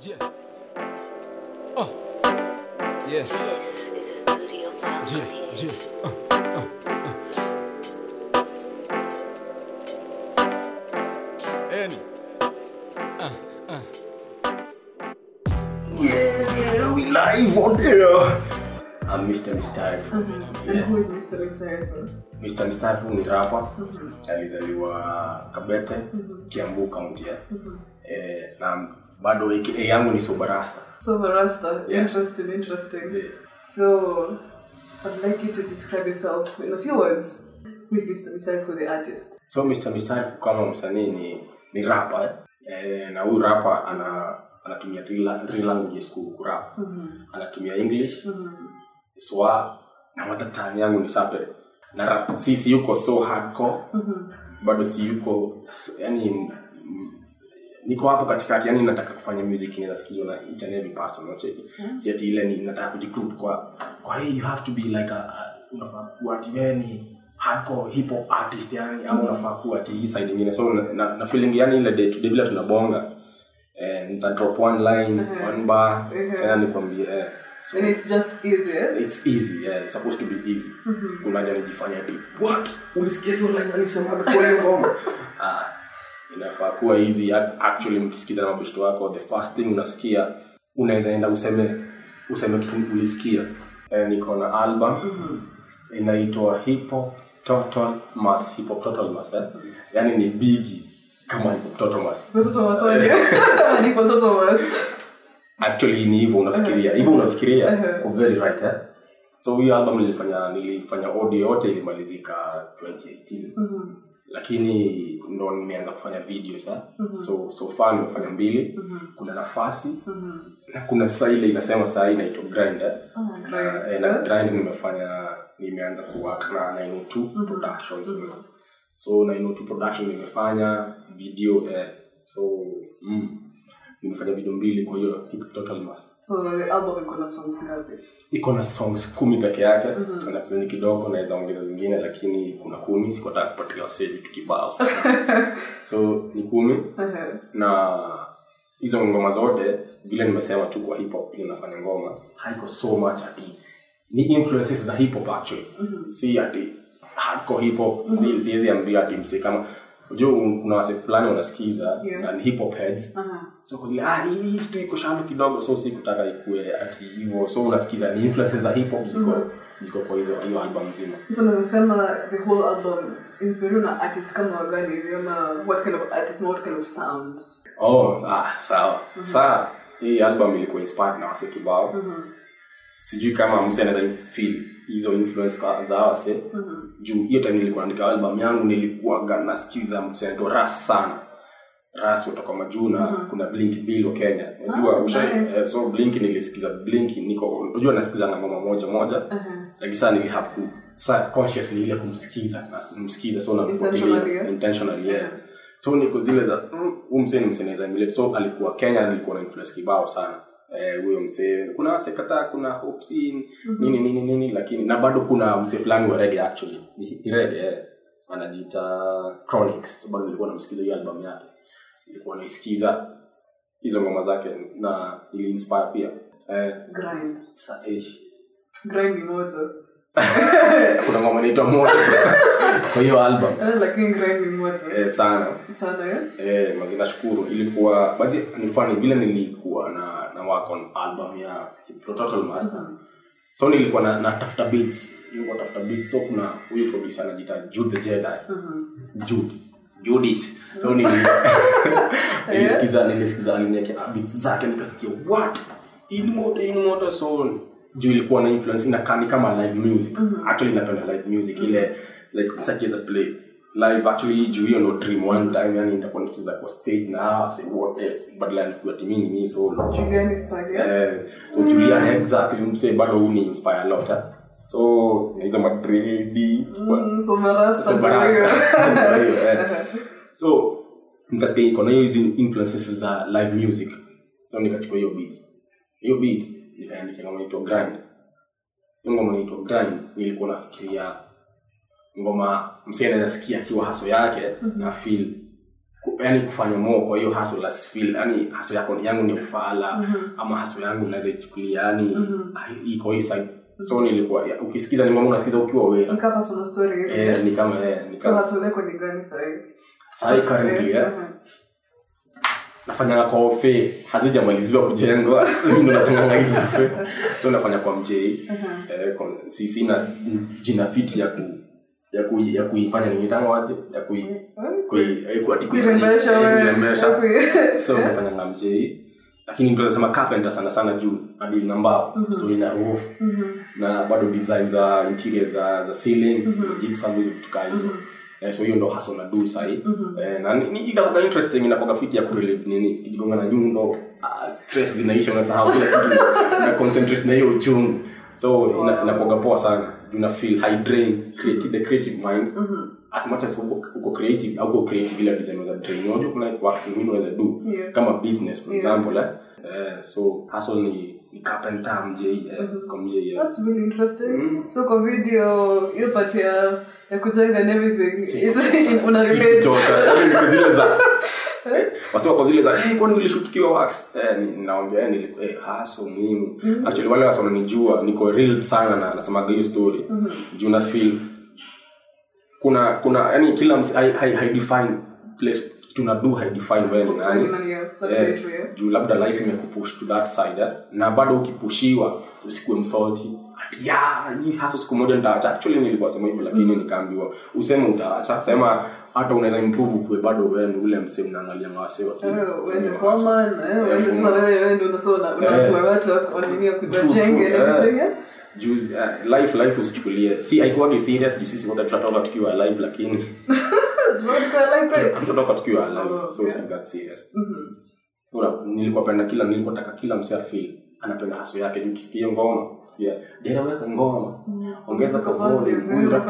Yeah. Uh. Yeah. This is studio Yeah. Yeah. Uh. Uh. Uh. Any. Uh. Uh. Yeah, we live on air. I'm Mr. Mstarifu. And who is Mr. Mstarifu ni rapa alizaliwa Kabete, Kiambu kaunti ya eh, na bado AKA yangu ni Sobarasta. sobarasta Yeah. interesting, interesting. So I'd like you to describe yourself in a few words. with Mr. Mstarifu, the artist? So Mr. Mstarifu kama msanii ni, ni rapa eh? Eh, na huyu rapa ana anatumia three, la- three languages mm -hmm. Anatumia English, Swa na tongue yangu ni Sapere. Na rap, si si yuko so hardcore. Bado si yuko yani niko hapo katikati yani nataka kufanya music inasikizwa na each and every person unacheki si ati ile ni nataka kujigroup kwa kwa hii you have to be like a, a unafaa kuwa ati wewe ni hardcore hip hop artist yani ama unafaa kuwa ati hii side nyingine. So na, na, na feeling yani ile day to day bila tunabonga eh, nita drop one line one bar Mhm. tena nikwambie eh, so And it's just easy, eh? it's easy yeah, it's supposed to be easy. Unaja nijifanya ati what? Ulisikia hiyo line alisemaga kwa hiyo ngoma? ah inafaa kuwa hizi Ac- actually mkisikiza na mabeshto wako the first thing unasikia unaweza enda useme useme kitu ulisikia eh, niko na album inaitwa hipo total mass hipo total mass eh? yani ni bigi kama was. actually ni hivyo unafikiria hivyo unafikiria Uh-huh. kwa very right eh? so hiyo album nilifanya nilifanya audio yote ilimalizika 2018 lakini ndo nimeanza kufanya video sa so so far nimefanya mbili. Kuna nafasi. Na kuna sasa ile inasema saa inaitwa grind eh? Oh, na, eh, na grind nimefanya nimeanza kuwork na 902 productions. So 902 production nimefanya video eh, so mm, nimefanya video mbili kwa hiyo total mass So the album iko na songs ngapi? iko na songs kumi peke yake. Mm-hmm. ni kidogo naweza ongeza zingine lakini kuna kumi sikotaka kupatia wasee vitu kibao so ni kumi. Uh-huh. na hizo ngoma zote vile nimesema tu kwa hip hop ile nafanya ngoma haiko so much ati ni influences za hip hop actually. Si ati hardcore hip hop si siwezi ambia ati msi kama un- kuna wase fulani wanasikiza Yeah. na hip hop heads. Uh-huh. so kwa ah hii hii kitu iko shamba kidogo so si kutaka ikue ati hivyo. So unasikiza ni influences za hip hop ziko ziko kwa hizo hiyo album nzima. So unaweza sema the whole album in Peru na artist kama wagani hivi ama what kind of artist what kind of sound? oh ah sawa. Saa hii album ilikuwa inspired na wase kibao. Sijui kama mse anaweza feel hizo influence kwa- za wase. Juu hiyo time nilikuwa naandika album yangu nilikuwaga nasikiza msento ras sana. Ras kutoka mm -hmm. kuna blink bill wa kenya. Unajua Ah, usha nice. eh, so blink nilisikiza blink niko unajua nasikiza na ngoma moja moja. Uh-huh. lakini saa nili have saa consciously ile kumsikiza na msikiza so Intentionally, nafuatilia yeah? yeah. So niko zile za mm, huyu msee ni msee naweza emulate. So alikuwa kenya nilikuwa na influence kibao sana eh, huyo msee kuna wase kadhaa kuna hopsin nini nini nini lakini na bado kuna msee fulani wa rege actually. Ni eh. anajiita chronics so bado nilikuwa namsikiza hiyo albamu yake. Nilikuwa naisikiza hizo ngoma zake na ili inspire pia. Eh, Grind. sa, eh, Grind ni moto. kuna ngoma inaitwa moto. Kwa hiyo album. Eh, lakini moto. eh, sana. Sana eh? eh, nashukuru. Ilikuwa baadhi ni funny vile nilikuwa na na work on album ya Total Master. So nilikuwa na natafuta beats. Nilikuwa tafuta beats. So kuna huyu producer anajiita Jude the Jedi. Jude. Judis. So nili nilisikiza nilisikiza aliniwekea beats zake nikasikia what? In moto hii moto so juu ilikuwa na influence inakaa ni kama live music. Mm-hmm. actually napenda live music ile like msacheza play live actually juu hiyo ndo dream one time yani nitakuwa nikicheza kwa stage na hawa say wote badala nikuwa timini mimi solo eh? so Julian exactly mse bado huni inspire a lot eh. so na hizo madredi Mm, so eh. so nikasikia iko na hiyo hizi influences za live music. So nikachukua hiyo beats. Hiyo beats nikaandika ngoma inaitwa grind. Hiyo ngoma inaitwa grind nilikuwa nafikiria ngoma msee anaweza sikia akiwa haso yake na feel. Yaani kufanya more kwa hiyo hustle as feel yaani hustle yako yangu ni ufala ama hustle yangu naweza ichukulia yani ah, iko hiyo side. So nilikuwa ukisikiza ni mambo unasikiza ukiwa wewe. Ni kama solo story eh ni kama eh ni kama. hustle yako ni gani sahi? sai currently eh Mhm. kwa ofe hazijamaliziwa kujengwa. Ndo natenganga hizo ofe. So nafanya kwa mjei eh, kwa- si sina jina fiti ya ku ya ku ya kuifanya nini tangu waje ya kui kui eh, ati Kurembesha eh, so nafanya na mjei lakini mtu anasema carpenter sana sana juu adili na mbao story na roof. Na bado design za interior za za ceiling gypsum hizo vitu kaa hizo Eh, so hiyo ndo hasa na do eh, na ni- ni ikakuwa interesting inakuwa fiti ya kurelieve nini ikigonga na nyundo ah, stress zinaisha unasahau kila kitu. Na concentrate na hiyo uchungu. So ina- inakuwa poa sana. Una feel high drain creative the creative mind. As much as uko, uko creative au uko creative ile design za drain. Unajua kuna works zingine unaweza do. Yeah. kama business for Yeah. example eh, eh so hustle ni carpenter mjei kwa. That's really interesting. So kwa video hiyo part ya ya kujenga and everything una relate. Niko zile za wasiwa kwa zile za kwani ulishutukiwa wax? Eh, ni- eh, nilikuwa haso muhimu. Actually wale wasi wananijua niko real sana na nasemaga hiyo story. Juu na feel. Kuna kuna yani kila msi hai, hai, hai define place tuna do hai define wewe ni nani Nani, yeah, juu labda life imekupush to that side eh? na bado ukipushiwa usikuwe msalti. Ati, hasa siku moja nitaacha. Actually nilikuwa sema hivyo lakini nikaambiwa useme utaacha. Sema hata unaweza improve ukuwe bado wewe ni ule msee unaangalia wewe wewe wewe wewe eh, life life usichukulie. Si haikuwagi serious juu sisi wote tunatoka tukiwa live lakini Like that. tukiwa alive Oh, so yeah. that serious Mhm. Una- nilikuwa penda kila nilipotaka kila msia afeel anapenda haso yake juu ngoma sikia dere weka ngoma ongeza kavoli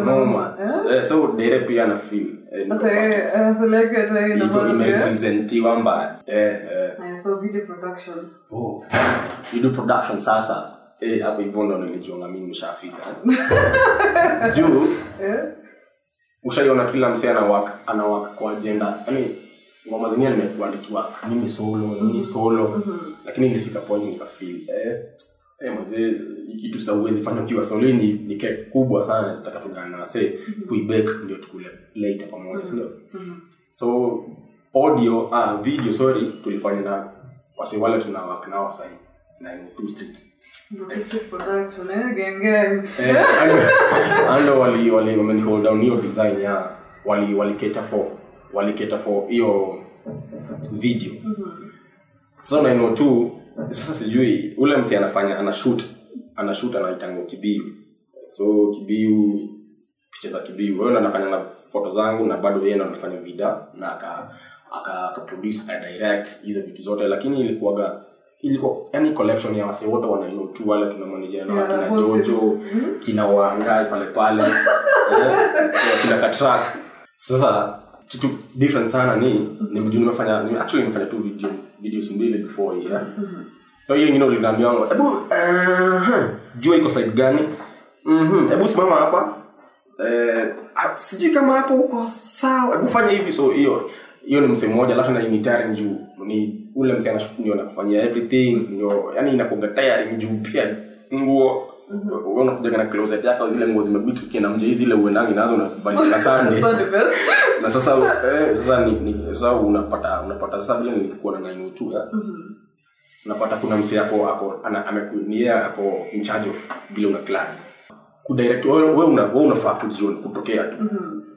noma Eh? Eh, so dere pia ana feel eh, imerepresentiwa mbaya production. oh sasa hapo hivyo ndo nilijiona mimi mshafika juu? Ushaiona kila msee ana work kwa agenda. Yani ngoma zingine nimekuandikiwa mimi solo mimi solo. Lakini ilifika point nikafeel eh eh mzee kitu sa uwezi fanya ukiwa solo ni, ni kubwa sana zitaka tungana na wasee kuibake ndio tukule later pamoja sio so audio ah video sorry tulifanya na wasee wale tuna work nao sasa na two street Artistic production, eh. Eh, ando- ando wali wali wameni hold down hiyo design ya wali wali cater for wali cater for hiyo video. Sasa na ino tu sasa sijui ule msi anafanya ana shoot ana shoot anaitanga kibiu. So kibiu picha za kibiu. Wewe anafanya na foto zangu na bado yeye ndo anafanya vida na aka aka, aka produce aka direct hizo vitu zote lakini ilikuwaga ilikuwa yani collection ya wase wote wanaino tu wale tunamanejana na Yeah, kina whole jojo kina wangai pale pale. Eh, kina katrak. Sasa kitu different sana ni nimejua nimefanya ni actually nimefanya tu video videos mbili before hii yeah? so hiyo ingine uliniambia wangu hebu uh, jua iko side gani? Mhm hebu simama hapa. Eh uh, sijui kama hapo uko sawa. Hebu fanya hivi so hiyo hiyo ni msemo mmoja alafu na ni tiring juu ni ule msi anashuku ndio anakufanyia everything ndio yani inakuga tayari juu pia nguo wewe unakuja na closet yako zile nguo zimebiti ukienda mje zile uenangi nazo unabadilika best. na sasa eh, sasa ni, ni sasa unapata unapata sasa vile nilikuwa na 902 ya unapata kuna msi yako ako ana amekunia ako in charge of vile una kudirect wewe una wewe unafaa kujiona kutokea tu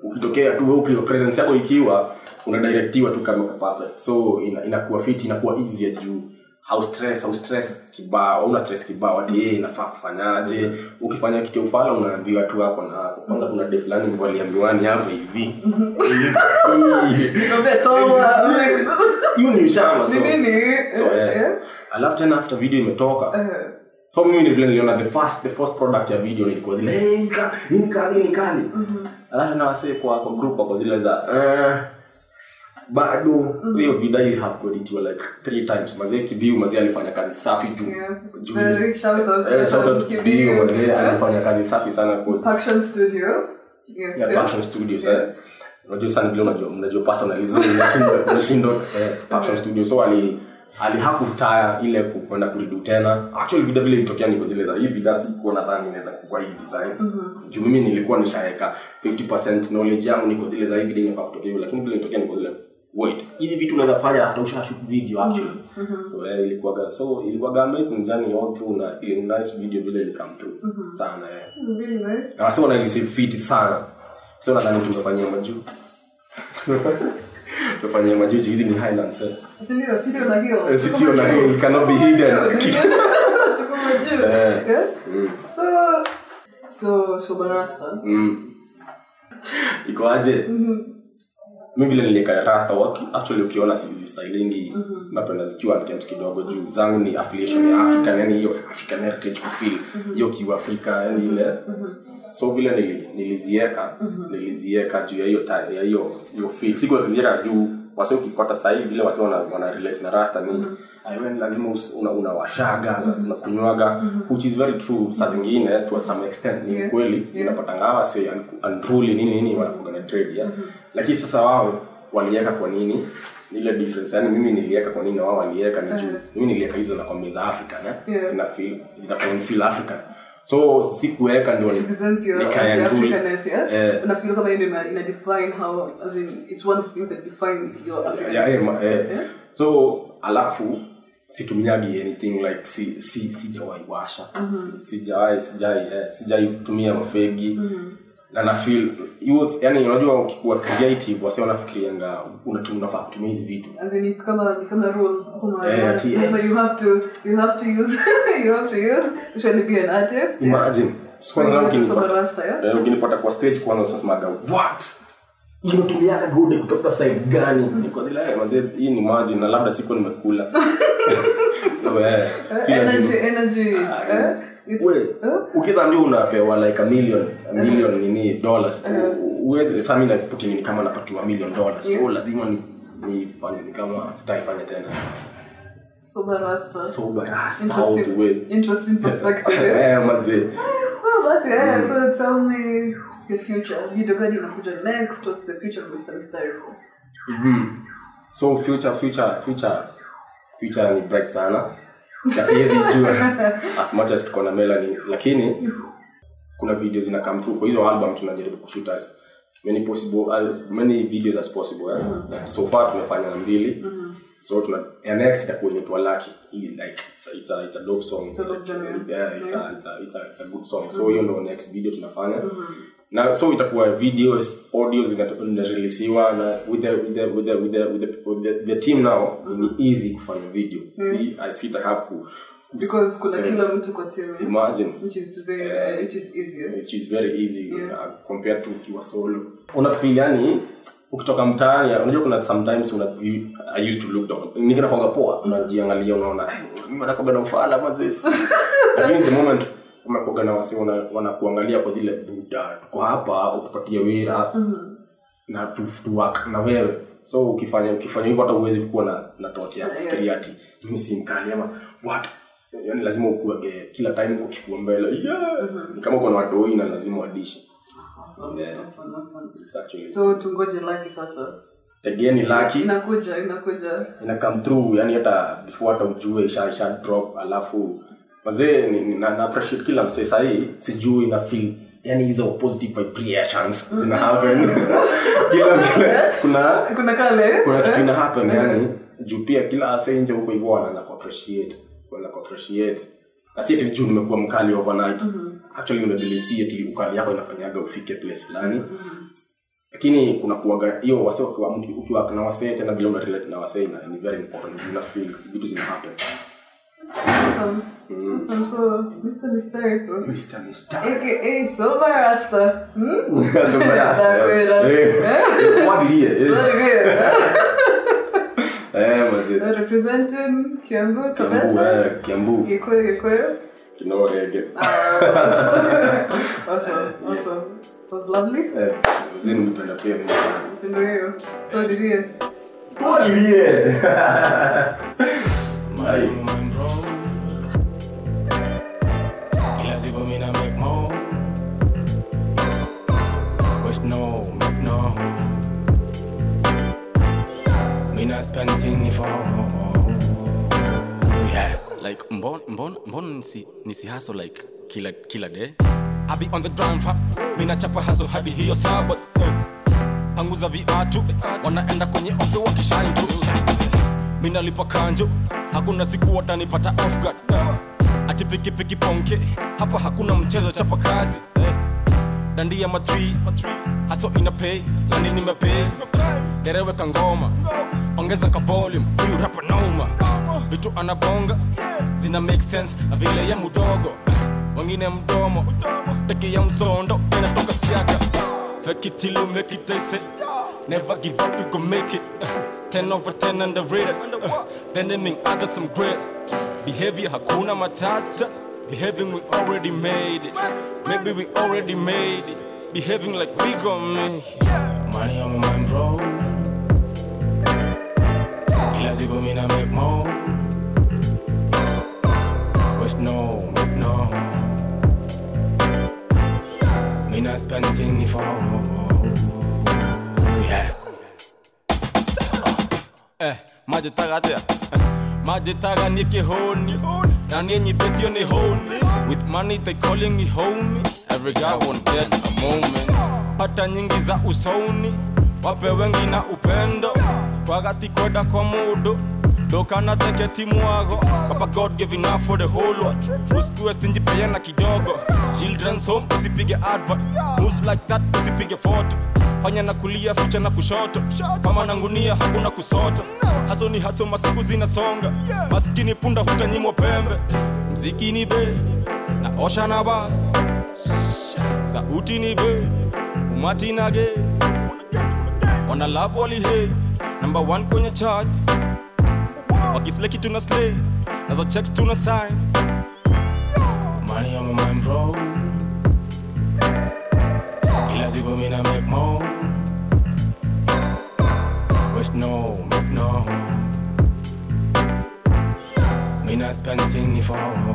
ukitokea tu wewe presence yako ikiwa unadirectiwa tu kama perfect so ina, inakuwa fit inakuwa easy ya juu. How stress how stress kibao una stress kibao ati yeye inafaa kufanyaje? Ukifanya kitu ufala unaambiwa tu hapo na hapo. Kwanza kuna de fulani mtu aliambiwani hapo hivi. Hiyo ni ushamba so. So yeah. eh, eh. alafu tena after video imetoka Eh. So mimi vile niliona the first the first product ya video ilikuwa zile hey, ni ka- ni kali mm-hmm. alafu na wase kwa kwa group kwa zile za eh, bado so hiyo video ili have kueditiwa like three times mazee kibiu mazee alifanya kazi safi juu Yeah. juu Very shout out, eh, shout out kibiu mazee alifanya kazi safi sana kwa Action Studio. Yes. yeah. Studio Studios eh. unajua sana vile unajua mnajua personalism unashindwa unashindwa eh, action studio so ali ali hakutaya ile kwenda kuridu tena. Actually vida vile ilitokea niko zile za hii vida sikuwa nadhani inaweza kukua hii design. Juu mimi nilikuwa nishaweka 50% knowledge yangu niko zile za hii vida inafaa kutokea hivyo. Lakini vile ilitokea niko zile wait hizi vitu unaweza fanya after ushashoot video actually. So eh, ilikuwa so ilikuwa amazing journey all through na ile nice video vile ili come through. Sana eh. Really nice. na wasi wana receive fit sana. So nadhani tumefanyia majuu tumefanyia majuu hizi ni highlands eh. Si ndio? City on a hill. Eh, city on a hill cannot be hidden. Tuko majuu. Eh. Yeah? Mm. So, so, so barasta. Mm. iko aje mi vile nilieka rasta waki- actually ukiona sizi stylingi napenda zikiwa attempt kidogo juu zangu ni affiliation ya african yani hiyo african heritage kufeel hiyo kiuafrika yani ile so vile nili, nilizieka nilizieka juu ya hiyo ya hiyo hiyo fit siku kuzieka juu wase ukipata sahii vile wase wana, wana relate na rasta ni mm lazima us- una- unawashaga una unakunywaga which is very true. Saa zingine to some extent ni Yeah. kweli Yeah. unapata ngawa se unruly nini nini wanakuga na trade ya lakini sasa wao waliweka kwa nini? Ile difference yani mimi niliweka kwa nini wao waliweka ni juu. Mhm. mimi niliweka hizo na kwambia za africa na Yeah. ina feel zina feel african so sikuweka ndio so alafu situmiagi anything like si, si, sijawahi washa. Si, sijawahi sijai eh, sijai tumia mafegi. Na na nafil youth yani unajua ukikuwa creative wase wanafikirianga unatumia unafaa kutumia hizi vitu As in, it's kama, ni kama rule. Kama, Eh, yeah, eh. so you have to, you have to use, you have to use, to be an artist. yeah. imagine ukinipata- yeah? Eh, ukinipata kwa stage kwanza usasemaga what Hii unatumiaga gude kutoka side gani niko zile eh, mazee hii ni maji na labda sikuwa nimekula so eh Uh, energy, energy, is, eh? Ukiza ndio unapewa like a million a million nini dollars uweze sasa mimi naputi nini kama napatiwa million dollars so lazima ni nifanye ni kama sitaifanya tena sober rasta. so barasta all the way Interesting, interesting perspective. eh? eh mazee So basi yeah. So tell me the future. Video gani unakuja next? What's the future of Mr. Mystical? Mhm. so future future future future ni bright sana na siwezi jua as much as tuko na melani lakini kuna video zina come through. Kwa hizo album tunajaribu kushoot as many possible as many videos as possible eh? like so far tumefanya mbili. So tuna and next itakuwa inaitwa lucky. Like it's a, it's a, it's a dope song. It's a like, yeah, it's, yeah. A, it's, a, it's, a, it's a good song. So hiyo ndo next video tunafanya na so itakuwa videos audio zinarelisiwa na with the, with the, with the, with the, with the, with the, the team now ni easy kufanya video si I sita have ku ku- Because kuna kila mtu kwa team. imagine Which is very, Yeah. which is easier. which is very easy Yeah. uh, compared to ukiwa solo unafeel yani ukitoka mtaani unajua kuna sometimes una, you, i used to look down nikinakwanga poa unajiangalia unaona "Eh, mimi nakoga na ufala mazes lakini the moment umekoga na wasi wana- wanakuangalia kwa zile buda tuko hapa utupatie wira na tu, tu work na wewe so ukifanya ukifanya hivyo hata uwezi kuwa na na thought ya kufikiria ati mimi si mkali ama what yani lazima ukuage kila time uko kifua mbele yeah. ni kama uko na watoi na lazima wadishi Awesome, Yeah. awesome, awesome. So tungoje lucky sasa. tegeni lucky Inakuja, inakuja. ina come through yani hata before hata ujue isha isha drop alafu mazee na, na appreciate kila msee. Sahii sijui na feel yani hizo positive vibrations zina happen. Kila kuna Kuna kale. kuna kitu eh? ina happen yani juu pia kila ase nje huko hivyo wanaanza kuappreciate wanaanza ku na si eti juu nimekuwa mkali overnight. Actually nimebelieve si eti ukali yako inafanyaga ufike place fulani. Lakini kuna kuwaga hiyo wase ukiwa ukiwa na wasee tena bila una relate na wasee na ni very important una feel vitu zina happen Awesome. Awesome. So, Mr. Mystical. Mr. Mr. AKA Silver Rasta. Hmm? So badass, Dakwera. eh. Eh, mwagilie, eh. Very good. Eh, mazee. Representing Kiambu, Kiambu, Kabeta. eh, Kiambu Gikuyu, Gikuyu. kinorege awesome, awesome. It was lovely. Eh, mazee nimependa pia mimi sana. Si ndio hiyo. So did you. Mwagilie. Mai. Mind West no, make no Me not spending if Yeah. Like mbona mbona mbona nisi nisi hustle like kila kila day? I be on the drum fa mi nachapa hustle hadi hiyo saba Panguza viatu wanaenda kwenye ofi wakishine tu Mi nalipa kanjo hakuna siku watanipata off guard. Ati pikipiki piki ponke hapa hakuna mchezo chapa kazi eh. dandia matwi. Haso ina pay nani nimepay dereweka ngoma ongeza ka volume huyu rapa noma vitu anabonga. Zina make sense na vile ya mudogo. Wengine mdomo. Teke ya msondo inatoka siaka. Fake it till you make it they say. Never give up you go make it. 10 over 10 underrated. Then they mean others some great. Behavior hakuna matata behaving we already made it maybe we already made it behaving like we gon' make it Money on my mind, bro. Ila siku mina make more. West no, make no. Mina spend thing for. Yeah. eh, majitagatia majitaga ni kihoni na ninyi betio ni holy. With money they calling me homie. Every guy won't get a moment. Pata nyingi za usoni. Wape wengi na upendo. Wagati kwenda kwa mudu dokana teke timu wago. Kapa god give enough for the whole world. Usikiwe stinji peana kidogo. Children's home usipige advert. Moves like that usipige photo fanya na kulia ficha na kushoto. Kama nangunia hakuna kusota. Haso ni haso masiku zinasonga. Maskini punda hutanyimwa pembe. Mziki ni be na osha na basi sauti ni be umati na ge. Wana love wali hey number one kwenye charts. Wakisleki tuna slay nazo checks tuna sign. Money on my mind, bro. fall.